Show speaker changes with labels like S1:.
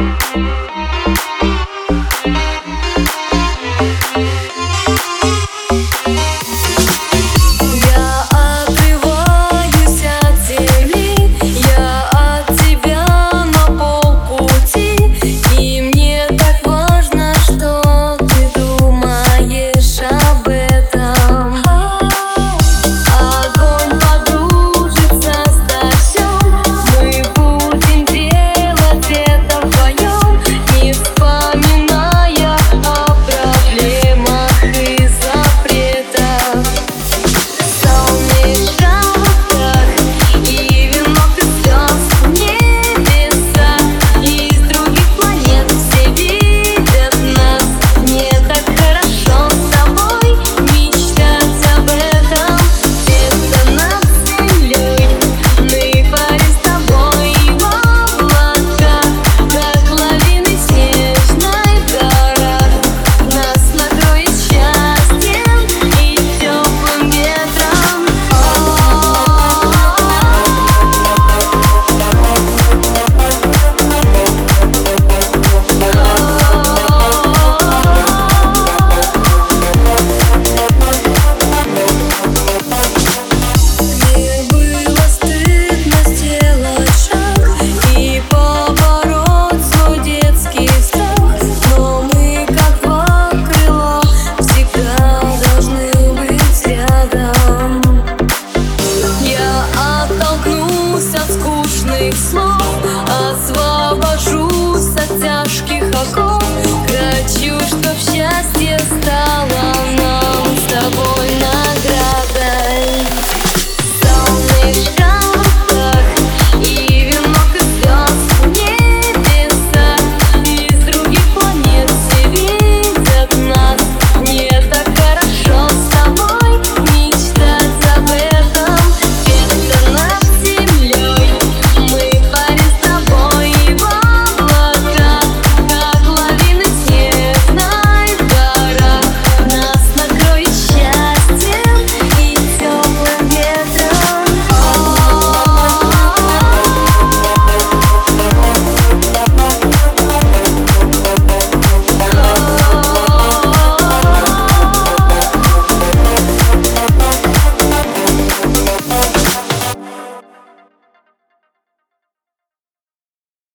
S1: Música flying small